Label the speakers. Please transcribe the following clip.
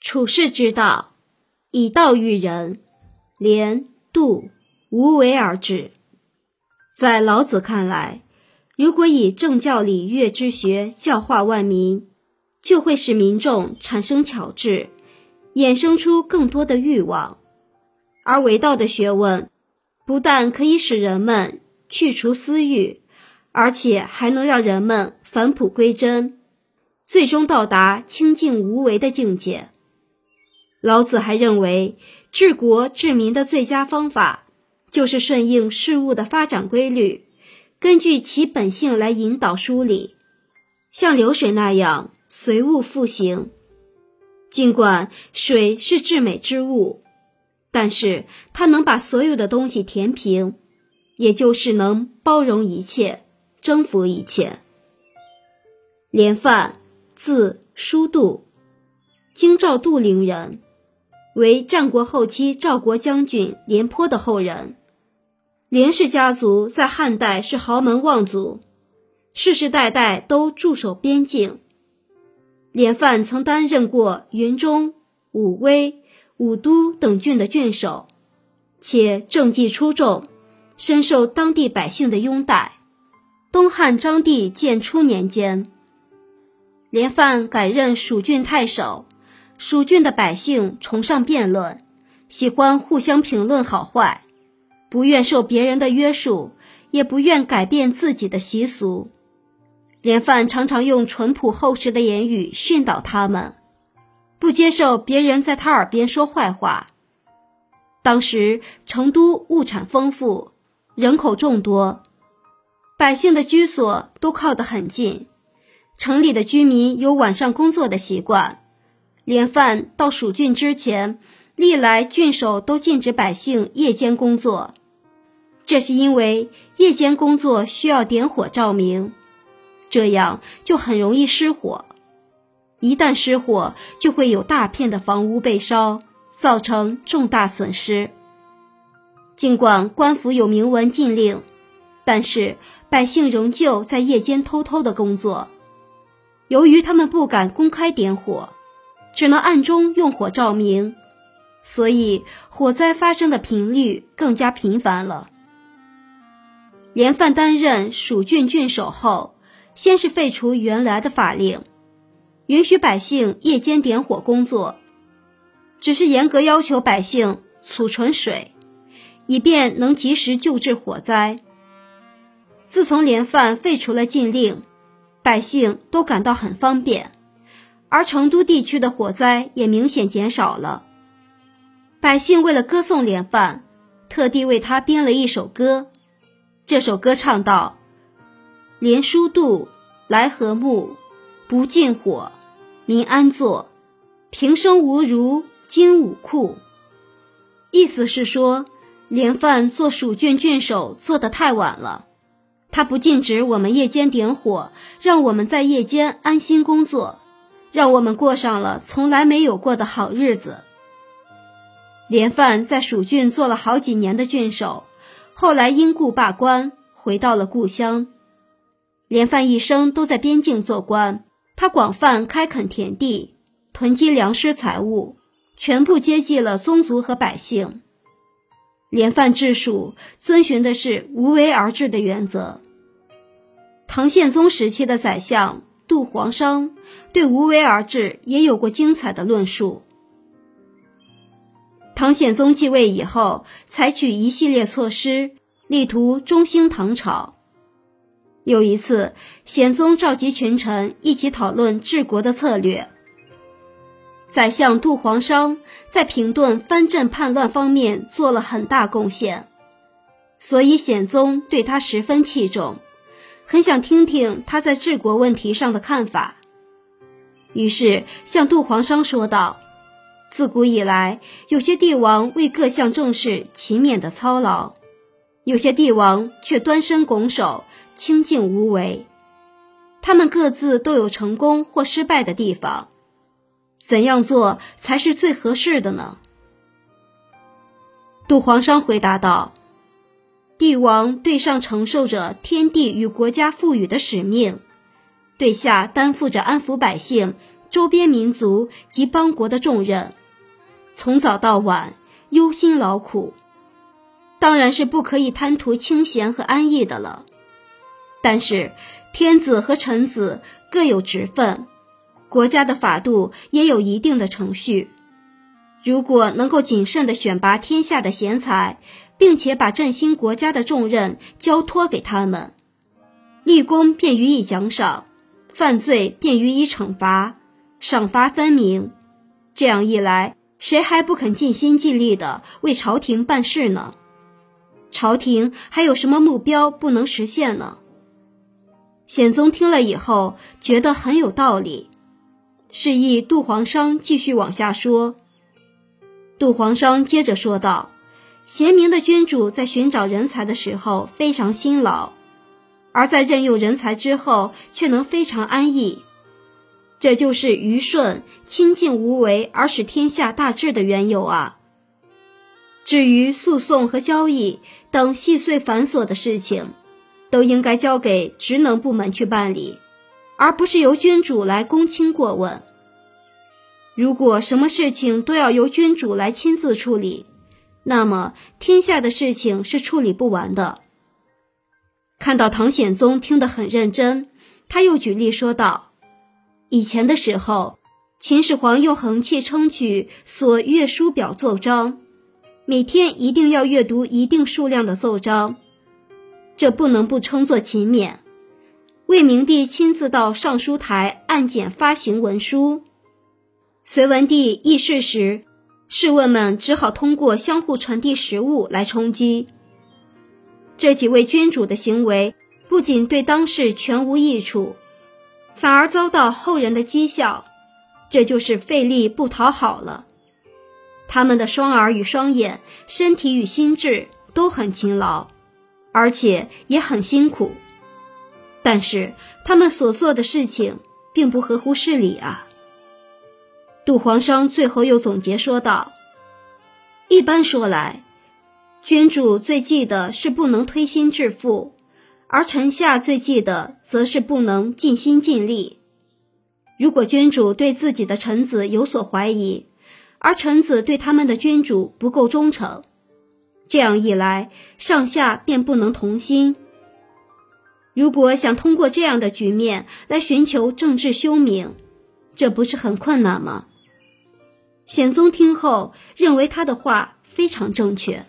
Speaker 1: 处世之道，以道育人，廉、度、无为而治。在老子看来，如果以政教礼乐之学教化万民，就会使民众产生巧智，衍生出更多的欲望；而为道的学问，不但可以使人们去除私欲，而且还能让人们返璞归真，最终到达清净无为的境界。老子还认为，治国治民的最佳方法，就是顺应事物的发展规律，根据其本性来引导梳理，像流水那样随物复行。尽管水是至美之物，但是它能把所有的东西填平，也就是能包容一切，征服一切。连范，字叔度，京兆杜陵人。为战国后期赵国将军廉颇的后人，廉氏家族在汉代是豪门望族，世世代代都驻守边境。廉范曾担任过云中、武威、武都等郡的郡守，且政绩出众，深受当地百姓的拥戴。东汉章帝建初年间，廉范改任蜀郡太守。蜀郡的百姓崇尚辩论，喜欢互相评论好坏，不愿受别人的约束，也不愿改变自己的习俗。连范常常用淳朴厚实的言语训导他们，不接受别人在他耳边说坏话。当时成都物产丰富，人口众多，百姓的居所都靠得很近，城里的居民有晚上工作的习惯。连范到蜀郡之前，历来郡守都禁止百姓夜间工作，这是因为夜间工作需要点火照明，这样就很容易失火。一旦失火，就会有大片的房屋被烧，造成重大损失。尽管官府有明文禁令，但是百姓仍旧在夜间偷偷的工作，由于他们不敢公开点火。只能暗中用火照明，所以火灾发生的频率更加频繁了。连范担任蜀郡郡守后，先是废除原来的法令，允许百姓夜间点火工作，只是严格要求百姓储存水，以便能及时救治火灾。自从连范废除了禁令，百姓都感到很方便。而成都地区的火灾也明显减少了。百姓为了歌颂连范，特地为他编了一首歌。这首歌唱道：“连书度来和睦，不禁火，民安坐。平生无如今武库。”意思是说，连范做蜀郡郡守做得太晚了，他不禁止我们夜间点火，让我们在夜间安心工作。让我们过上了从来没有过的好日子。连范在蜀郡做了好几年的郡守，后来因故罢官，回到了故乡。连范一生都在边境做官，他广泛开垦田地，囤积粮食财物，全部接济了宗族和百姓。连范治蜀遵循的是无为而治的原则。唐宪宗时期的宰相。杜黄商对无为而治也有过精彩的论述。唐宪宗继位以后，采取一系列措施，力图中兴唐朝。有一次，宪宗召集群臣一起讨论治国的策略。宰相杜黄商在平顿藩镇叛乱方面做了很大贡献，所以宪宗对他十分器重。很想听听他在治国问题上的看法，于是向杜黄商说道：“自古以来，有些帝王为各项政事勤勉的操劳，有些帝王却端身拱手、清静无为。他们各自都有成功或失败的地方，怎样做才是最合适的呢？”杜黄商回答道。帝王对上承受着天地与国家赋予的使命，对下担负着安抚百姓、周边民族及邦国的重任，从早到晚忧心劳苦，当然是不可以贪图清闲和安逸的了。但是天子和臣子各有职分，国家的法度也有一定的程序。如果能够谨慎地选拔天下的贤才，并且把振兴国家的重任交托给他们，立功便予以奖赏，犯罪便予以惩罚，赏罚分明。这样一来，谁还不肯尽心尽力地为朝廷办事呢？朝廷还有什么目标不能实现呢？显宗听了以后，觉得很有道理，示意杜皇商继续往下说。杜皇商接着说道：“贤明的君主在寻找人才的时候非常辛劳，而在任用人才之后却能非常安逸，这就是虞舜清静无为而使天下大治的缘由啊。至于诉讼和交易等细碎繁琐的事情，都应该交给职能部门去办理，而不是由君主来公卿过问。”如果什么事情都要由君主来亲自处理，那么天下的事情是处理不完的。看到唐显宗听得很认真，他又举例说道：“以前的时候，秦始皇用衡器称举所阅书表奏章，每天一定要阅读一定数量的奏章，这不能不称作勤勉。魏明帝亲自到尚书台按检发行文书。”隋文帝议事时，侍卫们只好通过相互传递食物来充饥。这几位君主的行为不仅对当世全无益处，反而遭到后人的讥笑，这就是费力不讨好了。他们的双耳与双眼，身体与心智都很勤劳，而且也很辛苦，但是他们所做的事情并不合乎事理啊。杜皇商最后又总结说道：“一般说来，君主最忌的是不能推心置腹，而臣下最忌的则是不能尽心尽力。如果君主对自己的臣子有所怀疑，而臣子对他们的君主不够忠诚，这样一来，上下便不能同心。如果想通过这样的局面来寻求政治休明，这不是很困难吗？”显宗听后认为他的话非常正确。